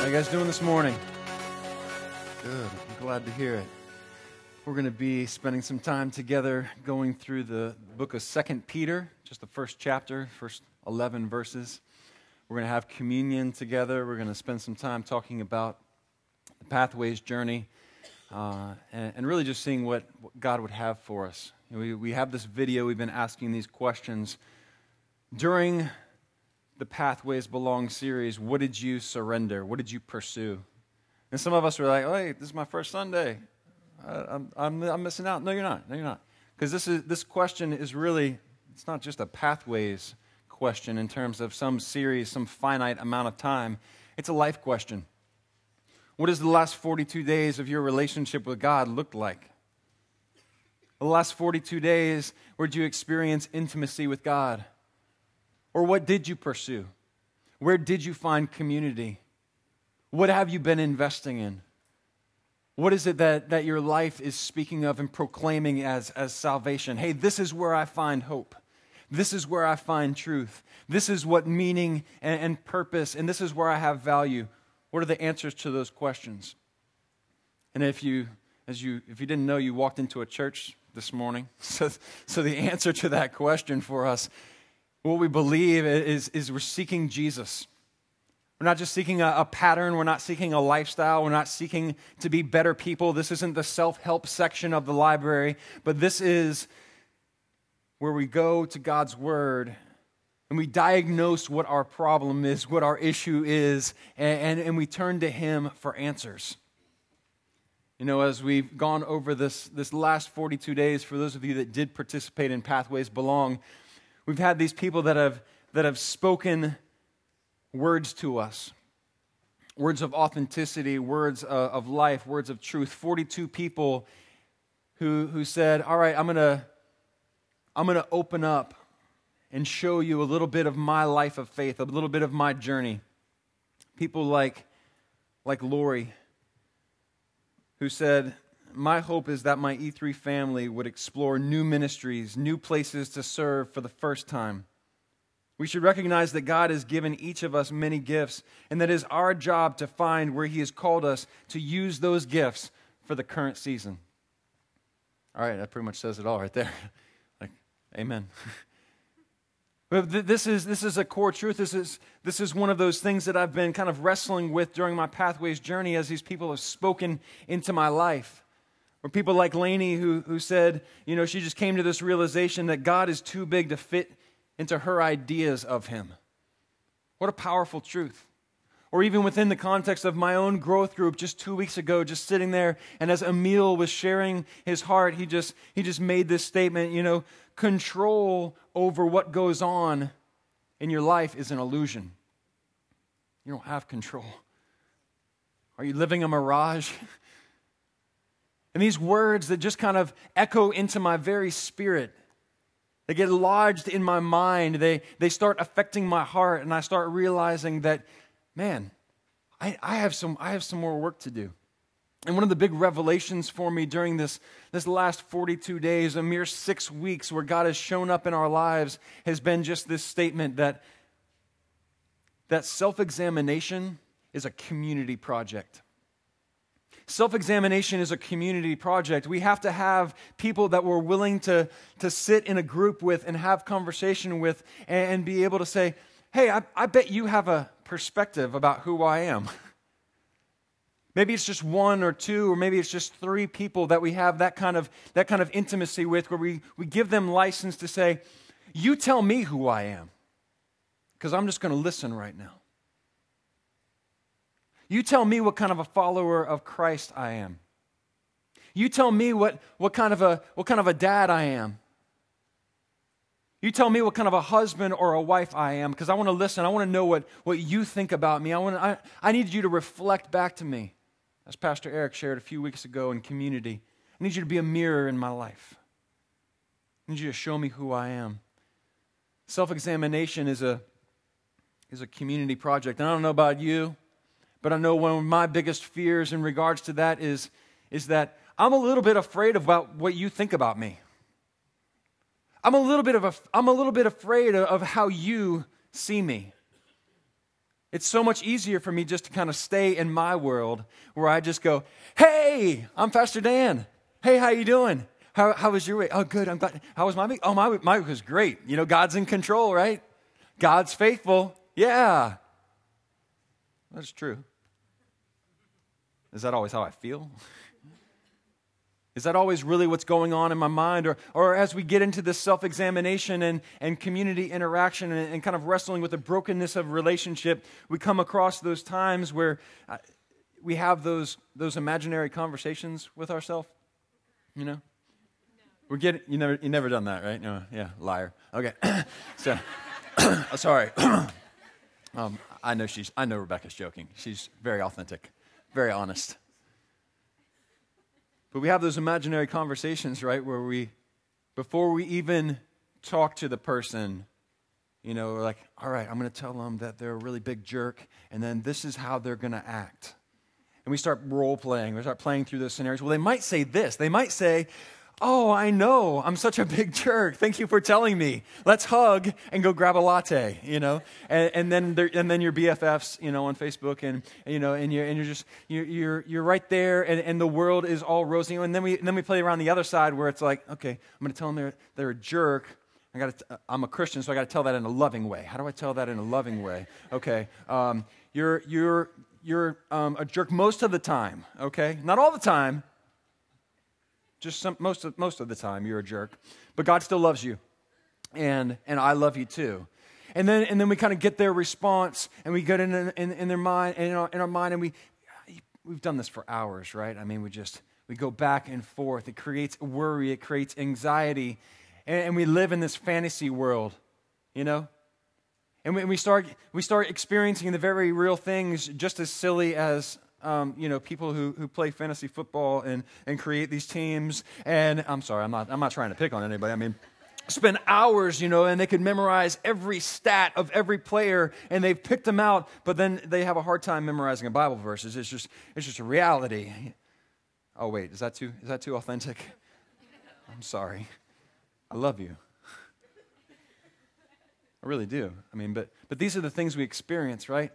How you guys doing this morning? Good. I'm glad to hear it. We're going to be spending some time together going through the book of Second Peter, just the first chapter, first 11 verses. We're going to have communion together. We're going to spend some time talking about the Pathways journey uh, and, and, really just seeing what, what God would have for us. You know, we, we have this video, we've been asking these questions. During the Pathways Belong series, what did you surrender? What did you pursue? And some of us were like, oh, hey, this is my first Sunday. I'm, I'm, I'm missing out. No, you're not. No, you're not. Because this, is, this question is really, it's not just a pathways question in terms of some series, some finite amount of time. It's a life question. What does the last 42 days of your relationship with God look like? The last 42 days, where did you experience intimacy with God? Or what did you pursue? Where did you find community? What have you been investing in? What is it that, that your life is speaking of and proclaiming as, as salvation? Hey, this is where I find hope. This is where I find truth. This is what meaning and, and purpose, and this is where I have value. What are the answers to those questions? And if you, as you, if you didn't know, you walked into a church this morning. So, so the answer to that question for us, what we believe is, is we're seeking Jesus. We're not just seeking a, a, pattern. We're not seeking a lifestyle. We're not seeking to be better people. This isn't the self help section of the library, but this is where we go to God's Word and we diagnose what our problem is, what our issue is, and, and, and, we turn to Him for answers. You know, as we've gone over this, this last 42 days, for those of you that did participate in Pathways Belong, we've had these people that have, that have spoken words to us words of authenticity, words uh, of life, words of truth. 42 people who, who said, All right, I'm going to I'm going to open up and show you a little bit of my life of faith, a little bit of my journey. People like, like Lori, who said, My hope is that my E3 family would explore new ministries, new places to serve for the first time. We should recognize that God has given each of us many gifts, and that it is our job to find where He has called us to use those gifts for the current season. All right, that pretty much says it all right there. like, amen. But this is, this is a core truth. This is, this is one of those things that I've been kind of wrestling with during my Pathways journey as these people have spoken into my life. Or people like Lainey who, who said, you know, she just came to this realization that God is too big to fit into her ideas of Him. What a powerful truth. Or even within the context of my own growth group just two weeks ago, just sitting there, and as Emil was sharing his heart, he just, he just made this statement you know, control over what goes on in your life is an illusion. You don't have control. Are you living a mirage? And these words that just kind of echo into my very spirit, they get lodged in my mind, they, they start affecting my heart, and I start realizing that, man, I, I, have some, I have some more work to do. And one of the big revelations for me during this, this last 42 days, a mere six weeks where God has shown up in our lives, has been just this statement that, that self examination is a community project. Self examination is a community project. We have to have people that we're willing to, to sit in a group with and have conversation with and, and be able to say, hey, I, I bet you have a perspective about who I am. Maybe it's just one or two, or maybe it's just three people that we have that kind of, that kind of intimacy with, where we, we give them license to say, You tell me who I am, because I'm just going to listen right now. You tell me what kind of a follower of Christ I am. You tell me what, what, kind of a, what kind of a dad I am. You tell me what kind of a husband or a wife I am because I want to listen. I want to know what, what you think about me. I, want I, I need you to reflect back to me as Pastor Eric shared a few weeks ago in community. I need you to be a mirror in my life. I need you to show me who I am. Self examination is a, is a community project. And I don't know about you, but I know one of my biggest fears in regards to that is, is that I'm a little bit afraid about what you think about me. I'm a little bit, of a, I'm a little bit afraid of how you see me. It's so much easier for me just to kind of stay in my world where I just go, "Hey, I'm Pastor Dan. Hey, how you doing? How, how was your week? Oh, good. I'm glad. How was my week? Oh, my week, my week was great. You know, God's in control, right? God's faithful. Yeah. That's true. Is that always how I feel? Is that always really what's going on in my mind? Or, or as we get into this self examination and, and community interaction and, and, kind of wrestling with the brokenness of relationship, we come across those times where uh, we have those, those imaginary conversations with ourselves? You know? We're getting, you never, you never done that, right? No, yeah, liar. Okay. so, sorry. um, I know she's, I know Rebecca's joking. She's very authentic, very honest. But we have those imaginary conversations, right, where we, before we even talk to the person, you know, we're like, all right, I'm going to tell them that they're a really big jerk, and then this is how they're going to act. And we start role playing. We start playing through those scenarios. Well, they might say this. They might say, Oh, I know. I'm such a big jerk. Thank you for telling me. Let's hug and go grab a latte, you know? And, and then and then your BFFs, you know, on Facebook and, you know, and you're, and you're just, you're, you're, you're right there and, and the world is all rosy. And then we, and then we play around the other side where it's like, okay, I'm going to tell them they're, they're a jerk. I got I'm a Christian, so I got to tell that in a loving way. How do I tell that in a loving way? Okay. Um, you're, you're, you're um, a jerk most of the time, okay? Not all the time, just some, most, of, most of the time, you're a jerk. But God still loves you. And, and I love you too. And then, and then we kind of get their response and we get in, in, in their mind, in our, in our mind, and we, we've done this for hours, right? I mean, we just, we go back and forth. It creates worry, it creates anxiety. And, and we live in this fantasy world, you know? And we, we, start, we start experiencing the very real things just as silly as um, you know, people who, who play fantasy football and, and create these teams. And I'm sorry, I'm not, I'm not trying to pick on anybody. I mean, spend hours, you know, and they could memorize every stat of every player and they've picked them out, but then they have a hard time memorizing a Bible verses. It's just, it's just a reality. Oh, wait, is that too, is that too authentic? I'm sorry. I love you. I really do. I mean, but, but these are the things we experience, right?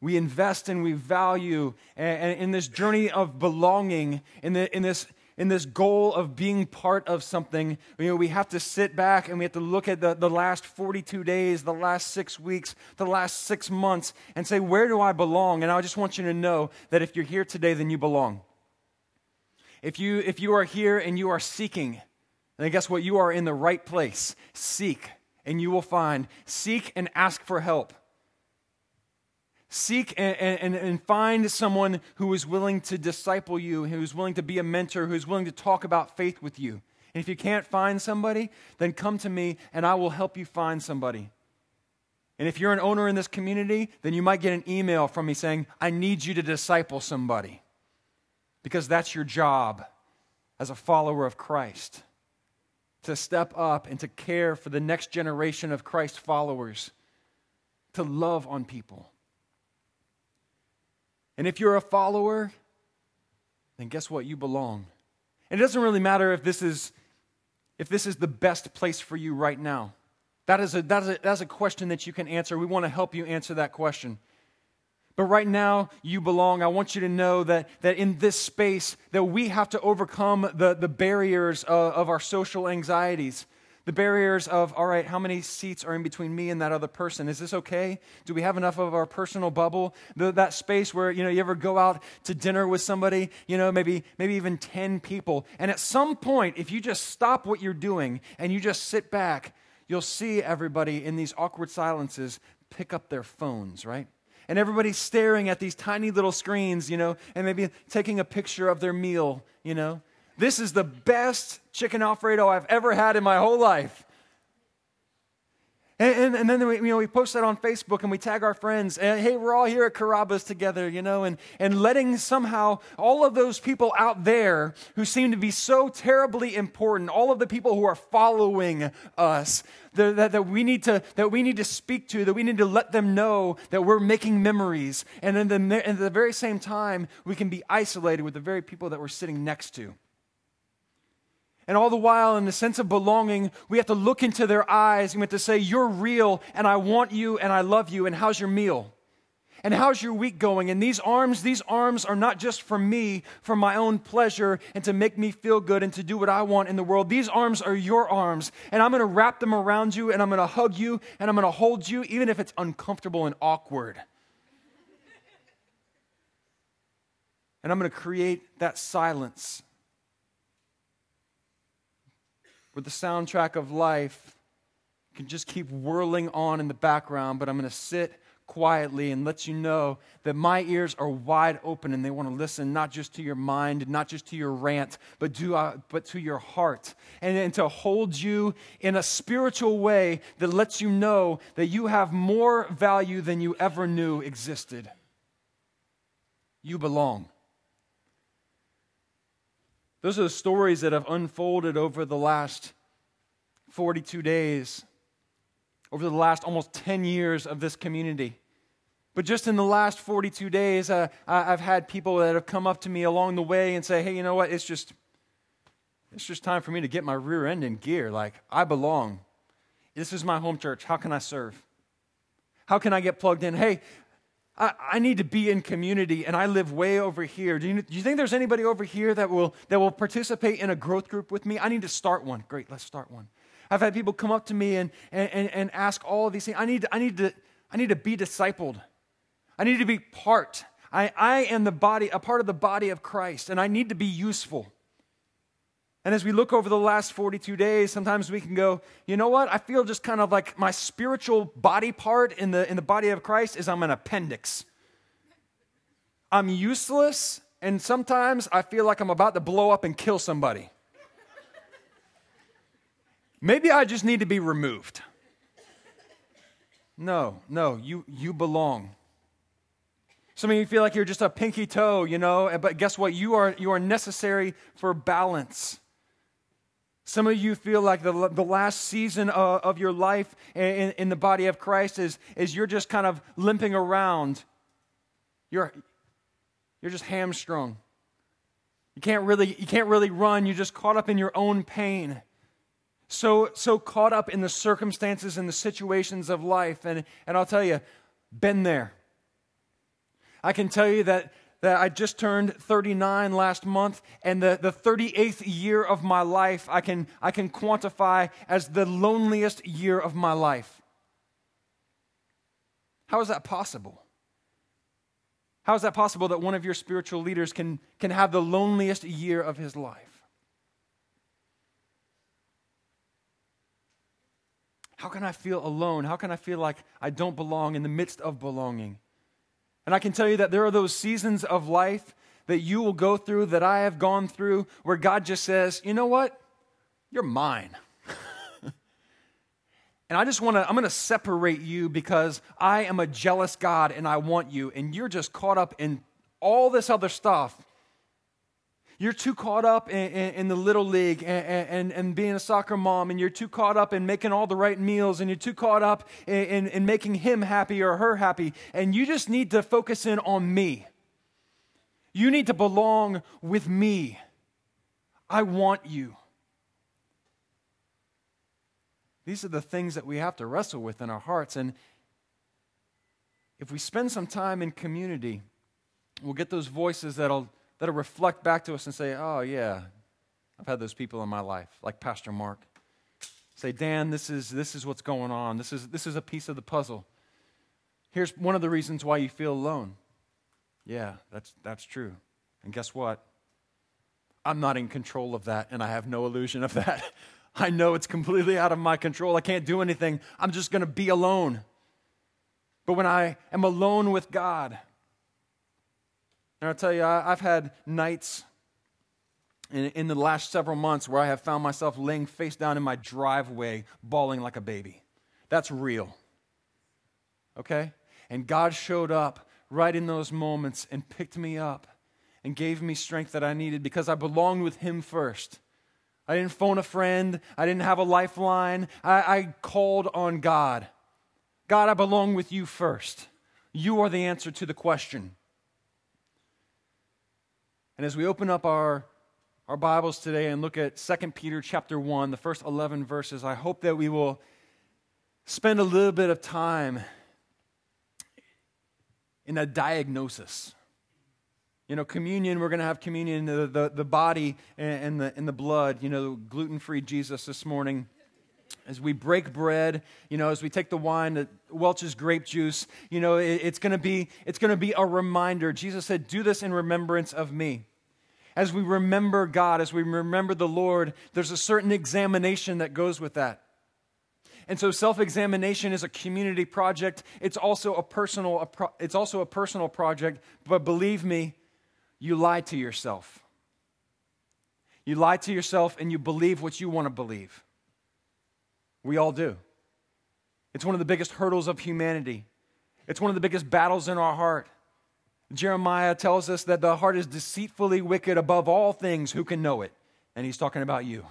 We invest and we value and, in this journey of belonging, in, the, in, this, in this goal of being part of something, you know, we have to sit back and we have to look at the, the last 42 days, the last six weeks, the last six months, and say, where do I belong? And I just want you to know that if you're here today, then you belong. If you, if you are here and you are seeking, then guess what? You are in the right place. Seek, and you will find. Seek and ask for help. Seek and, and, and, find someone who is willing to disciple you, who is willing to be a mentor, who is willing to talk about faith with you. And if you can't find somebody, then come to me and I will help you find somebody. And if you're an owner in this community, then you might get an email from me saying, I need you to disciple somebody. Because that's your job as a follower of Christ to step up and to care for the next generation of Christ followers, to love on people. And if you're a follower, then guess what? You belong. And it doesn't really matter if this is if this is the best place for you right now. That is a, that is a, that's a question that you can answer. We want to help you answer that question. But right now, you belong. I want you to know that, that in this space, that we have to overcome the, the barriers of, of our social anxieties the barriers of, all right, how many seats are in between me and that other person? Is this okay? Do we have enough of our personal bubble? The, that space where, you know, you ever go out to dinner with somebody, you know, maybe, maybe even 10 people. And at some point, if you just stop what you're doing and you just sit back, you'll see everybody in these awkward silences pick up their phones, right? and everybody's staring at these tiny little screens, you know, and maybe taking a picture of their meal, you know. This is the best chicken Alfredo I've ever had in my whole life. And, and, and, then we, you know, we post that on Facebook and we tag our friends. And hey, we're all here at Carrabba's together, you know, and, and letting somehow all of those people out there who seem to be so terribly important, all of the people who are following us, that, that, that, we need to, that we need to speak to, that we need to let them know that we're making memories. And in the, at the very same time, we can be isolated with the very people that we're sitting next to. And all the while, in the sense of belonging, we have to look into their eyes and we have to say, You're real, and I want you, and I love you, and how's your meal? And how's your week going? And these arms, these arms are not just for me, for my own pleasure and to make me feel good and to do what I want in the world. These arms are your arms. And I'm to wrap them around you and I'm to hug you and I'm to hold you, even if it's uncomfortable and awkward. and I'm to create that silence where the soundtrack of life can just keep whirling on in the background, but I'm going to sit quietly and let you know that my ears are wide open and they want to listen not just to your mind, not just to your rant, but to, uh, but to your heart. And, and to hold you in a spiritual way that lets you know that you have more value than you ever knew existed. You belong. Those are the stories that have unfolded over the last 42 days over the last almost 10 years of this community. But just in the last 42 days, uh, I've had people that have come up to me along the way and say, hey, you know what? It's just, it's just time for me to get my rear end in gear. Like, I belong. This is my home church. How can I serve? How can I get plugged in? Hey, I, I need to be in community and I live way over here. Do you, do you think there's anybody over here that will, that will participate in a growth group with me? I need to start one. Great, let's start one. I've had people come up to me and, and, and ask all of these things. I need, I, need to, I need to be discipled. I need to be part. I, I am the body, a part of the body of Christ, and I need to be useful. And as we look over the last 42 days, sometimes we can go, you know what? I feel just kind of like my spiritual body part in the, in the body of Christ is I'm an appendix. I'm useless, and sometimes I feel like I'm about to blow up and kill somebody. Maybe I just need to be removed. No, no, you, you belong. Some of you feel like you're just a pinky toe, you know, but guess what? You are, you are necessary for balance. Some of you feel like the, the last season of, of your life in, in the body of Christ is, is you're just kind of limping around. You're, you're just hamstrung. You can't, really, you can't really run. You're just caught up in your own pain so, so caught up in the circumstances and the situations of life. And, and I'll tell you, been there. I can tell you that, that I just turned 39 last month, and the, the 38th year of my life I can, I can quantify as the loneliest year of my life. How is that possible? How is that possible that one of your spiritual leaders can, can have the loneliest year of his life? How can I feel alone? How can I feel like I don't belong in the midst of belonging? And I can tell you that there are those seasons of life that you will go through, that I have gone through, where God just says, you know what? You're mine. and I just want to, I'm going to separate you because I am a jealous God and I want you. And you're just caught up in all this other stuff you're too caught up in, in, in the little league and, and, and, being a soccer mom, and you're too caught up in making all the right meals, and you're too caught up in, in making him happy or her happy. And you just need to focus in on me. You need to belong with me. I want you. These are the things that we have to wrestle with in our hearts. And if we spend some time in community, we'll get those voices that'll that'll reflect back to us and say, oh, yeah, I've had those people in my life, like Pastor Mark. Say, Dan, this is, this is what's going on. This is, this is a piece of the puzzle. Here's one of the reasons why you feel alone. Yeah, that's, that's true. And guess what? I'm not in control of that, and I have no illusion of that. I know it's completely out of my control. I can't do anything. I'm just going to be alone. But when I am alone with God, and I'll tell you, I, have had nights in, in the last several months where I have found myself laying face down in my driveway, bawling like a baby. That's real. Okay? And God showed up right in those moments and picked me up and gave me strength that I needed because I belonged with Him first. I didn't phone a friend. I didn't have a lifeline. I, I, called on God. God, I belong with you first. You are the answer to the question. And as we open up our, our Bibles today and look at 2 Peter chapter 1, the first 11 verses, I hope that we will spend a little bit of time in a diagnosis. You know, communion, we're going to have communion, the, the, the body and, the, and the blood. You know, gluten free Jesus this morning. As we break bread, you know, as we take the wine, the Welch's grape juice, you know, it, it's going to be it's going to be a reminder. Jesus said, "Do this in remembrance of me." As we remember God, as we remember the Lord, there's a certain examination that goes with that. And so self-examination is a community project. It's also a personal it's also a personal project, but believe me, you lie to yourself. You lie to yourself and you believe what you want to believe. We all do. It's one of the biggest hurdles of humanity. It's one of the biggest battles in our heart. Jeremiah tells us that the heart is deceitfully wicked above all things. Who can know it? And he's talking about you,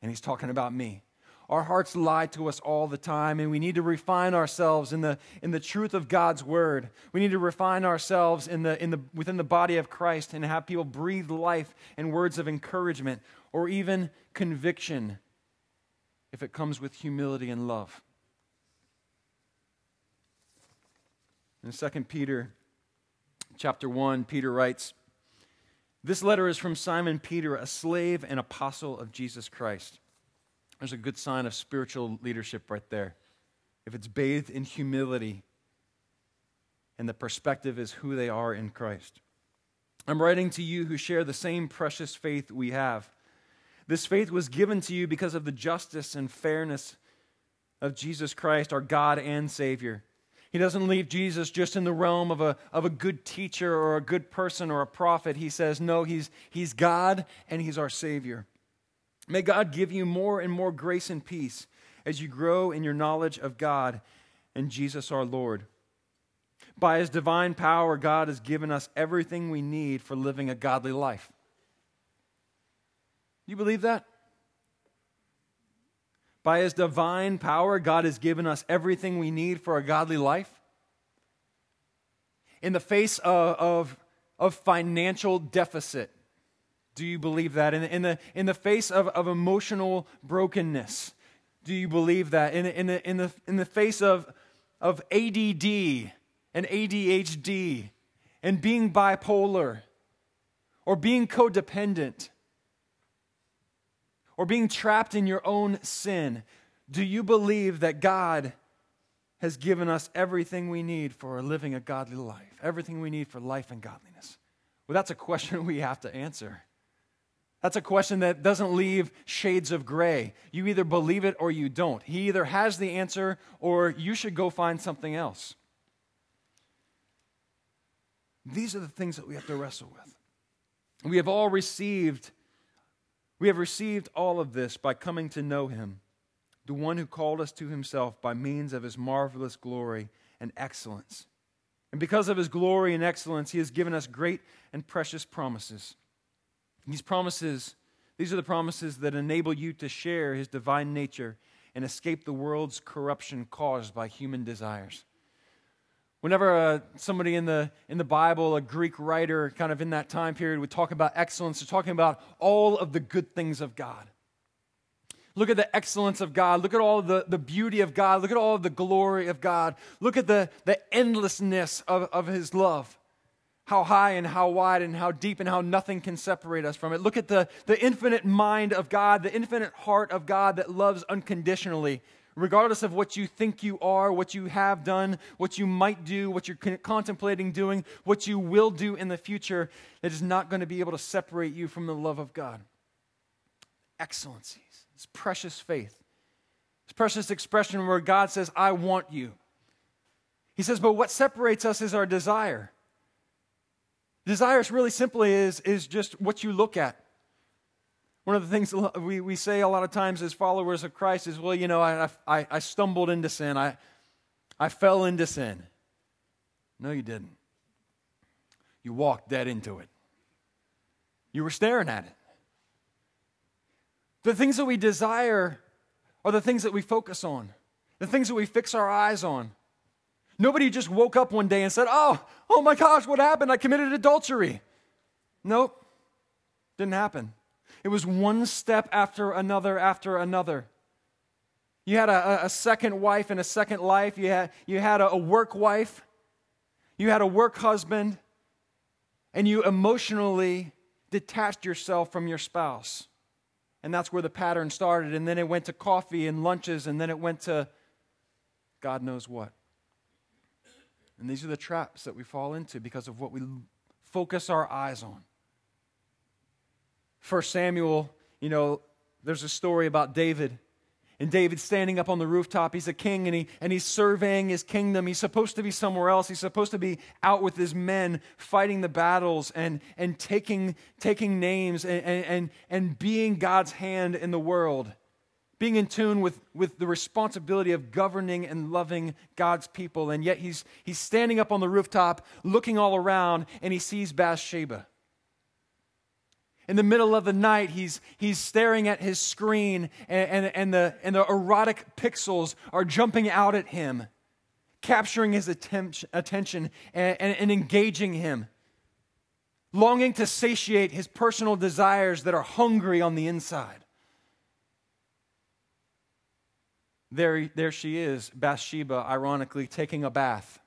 and he's talking about me. Our hearts lie to us all the time, and we need to refine ourselves in the, in the truth of God's word. We need to refine ourselves in the, in the, within the body of Christ and have people breathe life and words of encouragement or even conviction if it comes with humility and love. In 2 Peter chapter 1, Peter writes, This letter is from Simon Peter, a slave and apostle of Jesus Christ there's a good sign of spiritual leadership right there. If it's bathed in humility and the perspective is who they are in Christ. I'm writing to you who share the same precious faith we have. This faith was given to you because of the justice and fairness of Jesus Christ, our God and Savior. He doesn't leave Jesus just in the realm of a, of a good teacher or a good person or a prophet. He says, no, he's, he's God and He's our Savior. May God give you more and more grace and peace as you grow in your knowledge of God and Jesus our Lord. By his divine power, God has given us everything we need for living a godly life. You believe that? By his divine power, God has given us everything we need for a godly life. In the face of, of, of financial deficit, do you believe that? In, in, the, in the face of, of emotional brokenness, do you believe that? In, in, the, in, the, in the face of, of ADD and ADHD and being bipolar or being codependent or being trapped in your own sin, do you believe that God has given us everything we need for living a godly life? Everything we need for life and godliness? Well, that's a question we have to answer. That's a question that doesn't leave shades of gray. You either believe it or you don't. He either has the answer or you should go find something else. These are the things that we have to wrestle with. We have all received we have received all of this by coming to know him, the one who called us to himself by means of his marvelous glory and excellence. And because of his glory and excellence, he has given us great and precious promises. These promises, these are the promises that enable you to share his divine nature and escape the world's corruption caused by human desires. Whenever uh, somebody in the, in the Bible, a Greek writer kind of in that time period, would talk about excellence, they're talking about all of the good things of God. Look at the excellence of God. Look at all the, the beauty of God. Look at all the glory of God. Look at the, the endlessness of, of His love how high and how wide and how deep and how nothing can separate us from it. Look at the, the infinite mind of God, the infinite heart of God that loves unconditionally, regardless of what you think you are, what you have done, what you might do, what you're contemplating doing, what you will do in the future, that is not going to be able to separate you from the love of God. Excellencies, it's precious faith. It's precious expression where God says, I want you. He says, but what separates us is our desire. Desires really simply is, is just what you look at. One of the things we, we say a lot of times as followers of Christ is, well, you know, I, I, I stumbled into sin. I, I fell into sin. No, you didn't. You walked dead into it. You were staring at it. The things that we desire are the things that we focus on, the things that we fix our eyes on. Nobody just woke up one day and said, Oh, oh my gosh, what happened? I committed adultery. Nope, didn't happen. It was one step after another after another. You had a, a second wife and a second life. You had, you had a, a work wife. You had a work husband, and you emotionally detached yourself from your spouse. And that's where the pattern started. And then it went to coffee and lunches, and then it went to God knows what. And these are the traps that we fall into because of what we focus our eyes on. First Samuel, you know, there's a story about David. And David standing up on the rooftop, he's a king and, he, and he's surveying his kingdom. He's supposed to be somewhere else. He's supposed to be out with his men fighting the battles and, and taking, taking names and, and, and being God's hand in the world being in tune with, with the responsibility of governing and loving God's people. And yet he's, he's standing up on the rooftop, looking all around, and he sees Bathsheba. In the middle of the night, he's, he's staring at his screen, and, and, and, the, and the erotic pixels are jumping out at him, capturing his attention, attention and, and, and engaging him, longing to satiate his personal desires that are hungry on the inside. there, there she is, Bathsheba, ironically, taking a bath.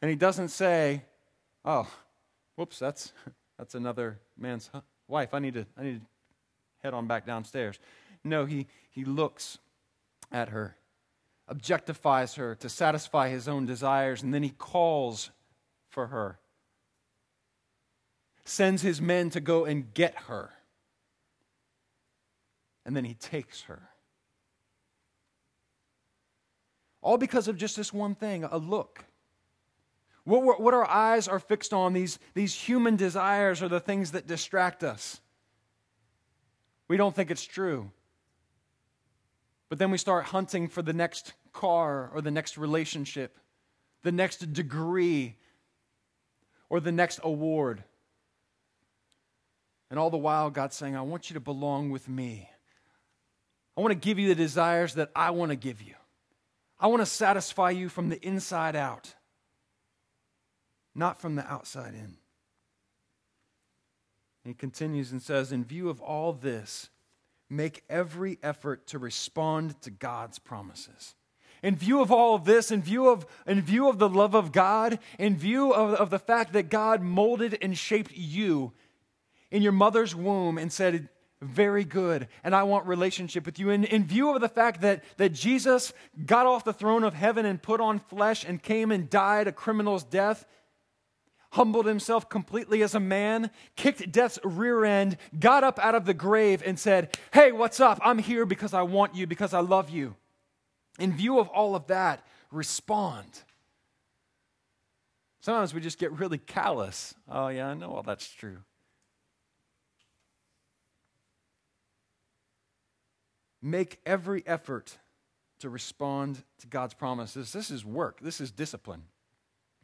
And he doesn't say, oh, whoops, that's, that's another man's wife. I need, to, I need to head on back downstairs. No, he, he looks at her, objectifies her to satisfy his own desires, and then he calls for her, sends his men to go and get her, and then he takes her. All because of just this one thing a look. What, what our eyes are fixed on, these, these human desires, are the things that distract us. We don't think it's true. But then we start hunting for the next car or the next relationship, the next degree, or the next award. And all the while, God's saying, I want you to belong with me. I want to give you the desires that I want to give you. I want to satisfy you from the inside out, not from the outside in. He continues and says, In view of all this, make every effort to respond to God's promises. In view of all of this, in view of, in view of the love of God, in view of, of the fact that God molded and shaped you in your mother's womb and said, very good and i want relationship with you in, in view of the fact that, that jesus got off the throne of heaven and put on flesh and came and died a criminal's death humbled himself completely as a man kicked death's rear end got up out of the grave and said hey what's up? I'm here because i want you because i love you. In view of all of that respond. Sometimes we just get really callous. Oh yeah i know all that's true. Make every effort to respond to God's promises. This is work, this is discipline.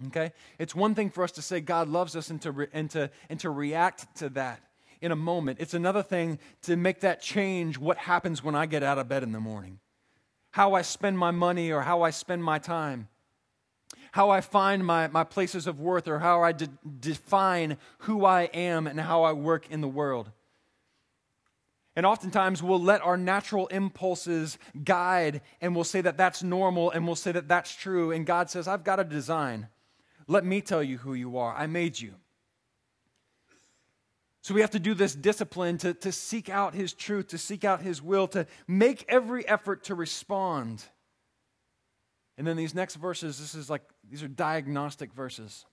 Okay? It's one thing for us to say God loves us and to, re- and to, and to react to that in a moment. It's another thing to make that change what happens when I get out of bed in the morning, how I spend my money or how I spend my time, how I find my, my places of worth or how I de- define who I am and how I work in the world. And oftentimes we'll let our natural impulses guide and we'll say that that's normal and we'll say that that's true. And God says, I've got a design. Let me tell you who you are. I made you. So we have to do this discipline to, to seek out His truth, to seek out His will, to make every effort to respond. And then these next verses, this is like, these are diagnostic verses.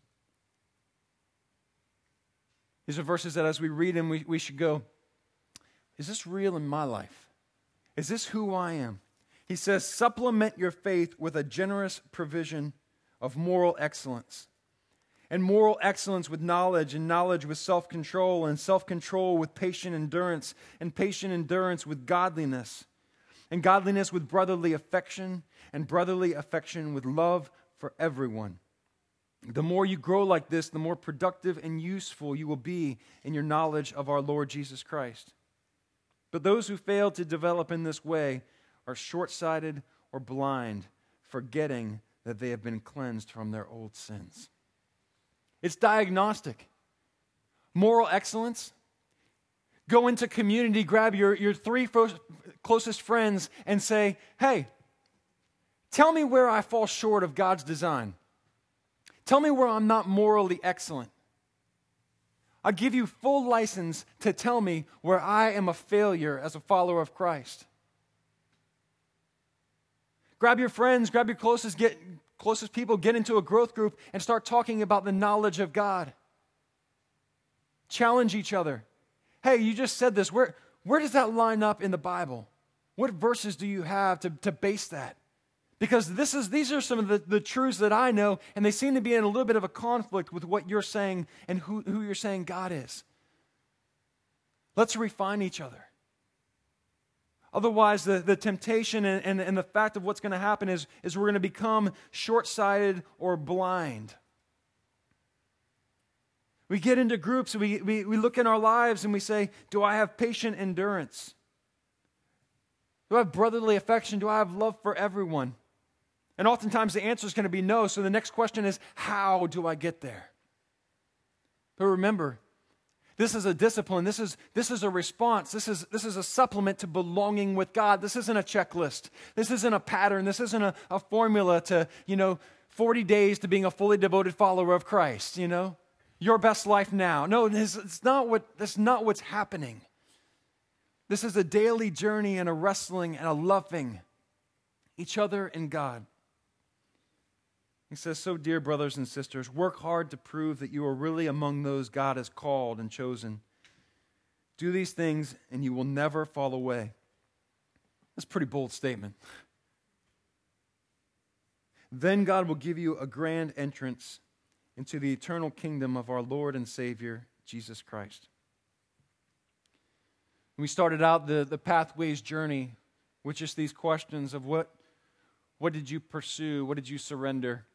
These are verses that as we read them, we, we should go, is this real in my life? Is this who I am? He says, supplement your faith with a generous provision of moral excellence. And moral excellence with knowledge, and knowledge with self control, and self control with patient endurance, and patient endurance with godliness, and godliness with brotherly affection, and brotherly affection with love for everyone. The more you grow like this, the more productive and useful you will be in your knowledge of our Lord Jesus Christ. But those who fail to develop in this way are short sighted or blind, forgetting that they have been cleansed from their old sins. It's diagnostic. Moral excellence. Go into community, grab your, your three closest friends, and say, Hey, tell me where I fall short of God's design. Tell me where I'm not morally excellent. I give you full license to tell me where I am a failure as a follower of Christ. Grab your friends, grab your closest, get, closest people, get into a growth group, and start talking about the knowledge of God. Challenge each other. Hey, you just said this. Where, where does that line up in the Bible? What verses do you have to, to base that? Because this is, these are some of the, the truths that I know, and they seem to be in a little bit of a conflict with what you're saying and who, who you're saying God is. Let's refine each other. Otherwise, the, the temptation and, and, and the fact of what's going to happen is, is we're going to become short sighted or blind. We get into groups, we, we, we look in our lives and we say, Do I have patient endurance? Do I have brotherly affection? Do I have love for everyone? And oftentimes the answer is going to be no. So the next question is, how do I get there? But remember, this is a discipline. This is, this is a response. This is, this is a supplement to belonging with God. This isn't a checklist. This isn't a pattern. This isn't a, a formula to, you know, 40 days to being a fully devoted follower of Christ, you know? Your best life now. No, it's, it's not what, that's not what's happening. This is a daily journey and a wrestling and a loving each other and God. He says, So, dear brothers and sisters, work hard to prove that you are really among those God has called and chosen. Do these things, and you will never fall away. That's a pretty bold statement. Then God will give you a grand entrance into the eternal kingdom of our Lord and Savior, Jesus Christ. We started out the, the Pathways journey with just these questions of what, what did you pursue? What did you surrender?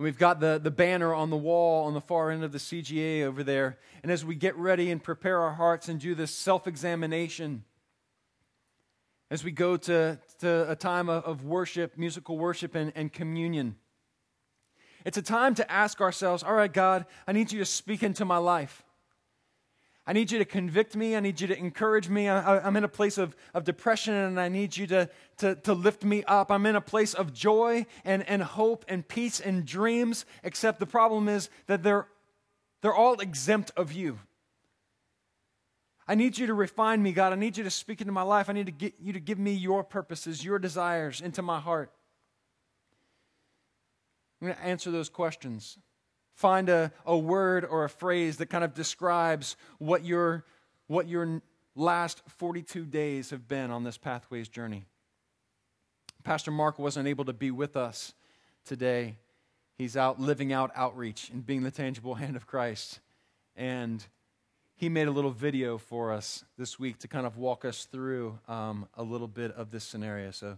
And we've got the, the banner on the wall on the far end of the CGA over there. And as we get ready and prepare our hearts and do this self examination, as we go to, to a time of, worship, musical worship, and, and communion, it's a time to ask ourselves, all right, God, I need you to speak into my life. I need you to convict me. I need you to encourage me. I, am in a place of, of depression and I need you to, to, to lift me up. I'm in a place of joy and, and hope and peace and dreams, except the problem is that they're, they're all exempt of you. I need you to refine me, God. I need you to speak into my life. I need to get you to give me your purposes, your desires into my heart. I'm going to answer those questions find a, a word or a phrase that kind of describes what your, what your last 42 days have been on this Pathways journey. Pastor Mark wasn't able to be with us today. He's out living out outreach and being the tangible hand of Christ. And he made a little video for us this week to kind of walk us through um, a little bit of this scenario. So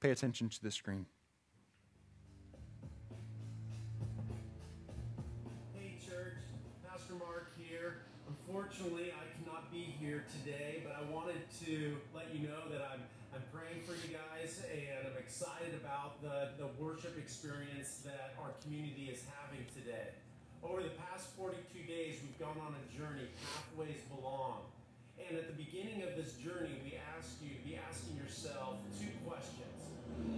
pay attention to the screen. Here today, but I wanted to let you know that I'm, I'm praying for you guys and I'm excited about the, the worship experience that our community is having today. Over the past 42 days, we've gone on a journey, Pathways Belong. And at the beginning of this journey, we asked you to be asking yourself two questions.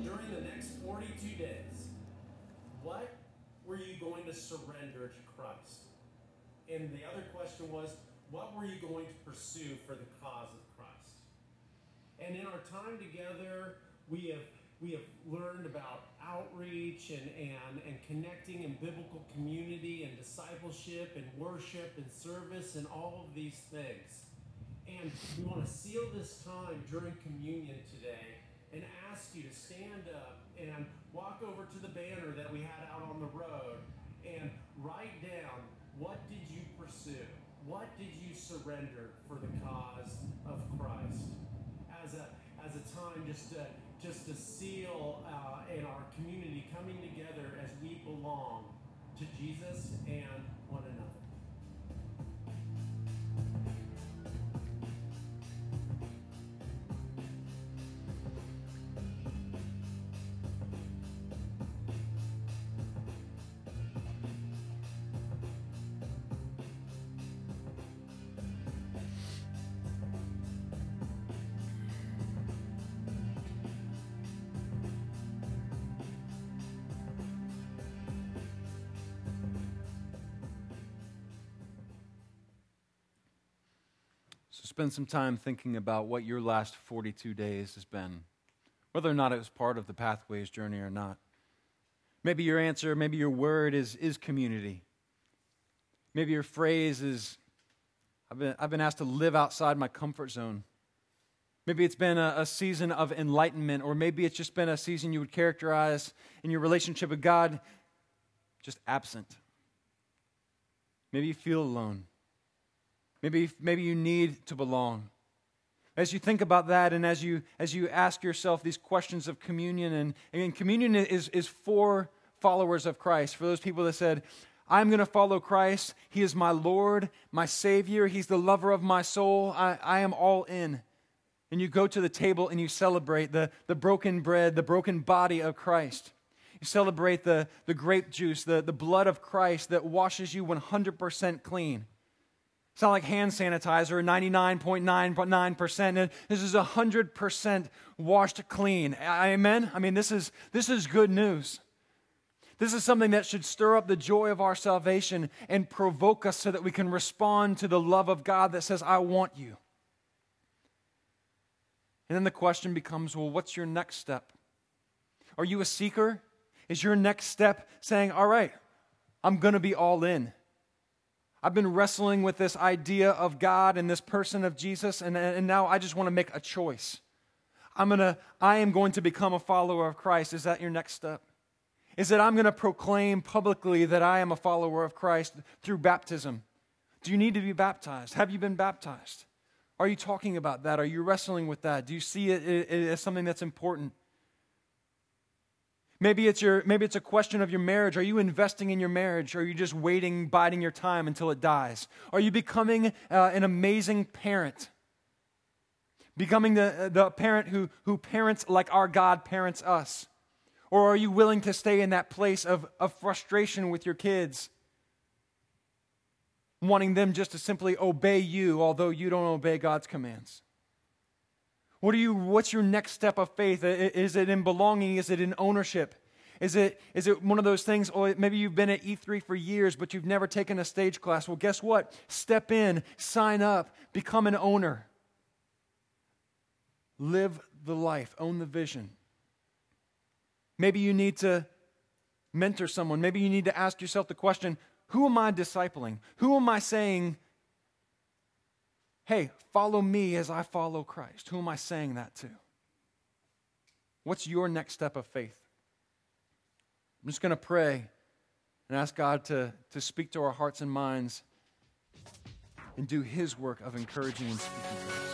During the next 42 days, what were you going to surrender to Christ? And the other question was, what were you going to pursue for the cause of Christ? And in our time together, we have we have learned about outreach and, and, and connecting in biblical community and discipleship and worship and service and all of these things. And we want to seal this time during communion today and ask you to stand up and walk over to the banner that we had out on the road and write down what did you pursue? What did you surrender for the cause of Christ? As a, as a time just to, just to seal uh, in our community coming together as we belong to Jesus and one another. Spend some time thinking about what your last 42 days has been, whether or not it was part of the Pathways journey or not. Maybe your answer, maybe your word is, is community. Maybe your phrase is, I've been, I've been asked to live outside my comfort zone. Maybe it's been a, a, season of enlightenment, or maybe it's just been a season you would characterize in your relationship with God just absent. Maybe you feel alone. Maybe, maybe you need to belong. As you think about that and as you, as you ask yourself these questions of communion, and, communion is, is for followers of Christ, for those people that said, I'm going to follow Christ. He is my Lord, my Savior. He's the lover of my soul. I, I am all in. And you go to the table and you celebrate the, the broken bread, the broken body of Christ. You celebrate the, the grape juice, the, the blood of Christ that washes you 100% clean. It's not like hand sanitizer, 99.99%. This is 100% washed clean. Amen? I mean, this is, this is good news. This is something that should stir up the joy of our salvation and provoke us so that we can respond to the love of God that says, I want you. And then the question becomes well, what's your next step? Are you a seeker? Is your next step saying, all right, I'm going to be all in? I've been wrestling with this idea of God and this person of Jesus, and, and now I just want to make a choice. I'm gonna, I am going to become a follower of Christ. Is that your next step? Is that I'm going to proclaim publicly that I am a follower of Christ through baptism? Do you need to be baptized? Have you been baptized? Are you talking about that? Are you wrestling with that? Do you see it as something that's important? Maybe it's, your, maybe it's a question of your marriage. Are you investing in your marriage? Or are you just waiting, biding your time until it dies? Are you becoming uh, an amazing parent? Becoming the, the parent who, who parents like our God parents us? Or are you willing to stay in that place of, of frustration with your kids? Wanting them just to simply obey you, although you don't obey God's commands? What are you, what's your next step of faith? Is it in belonging? Is it in ownership? Is it, is it one of those things, or maybe you've been at E3 for years, but you've never taken a stage class? Well, guess what? Step in, sign up, become an owner. Live the life, own the vision. Maybe you need to mentor someone. Maybe you need to ask yourself the question who am I discipling? Who am I saying hey, follow me as I follow Christ. Who am I saying that to? What's your next step of faith? I'm just going to pray and ask God to, to speak to our hearts and minds and do His work of encouraging and speaking to us.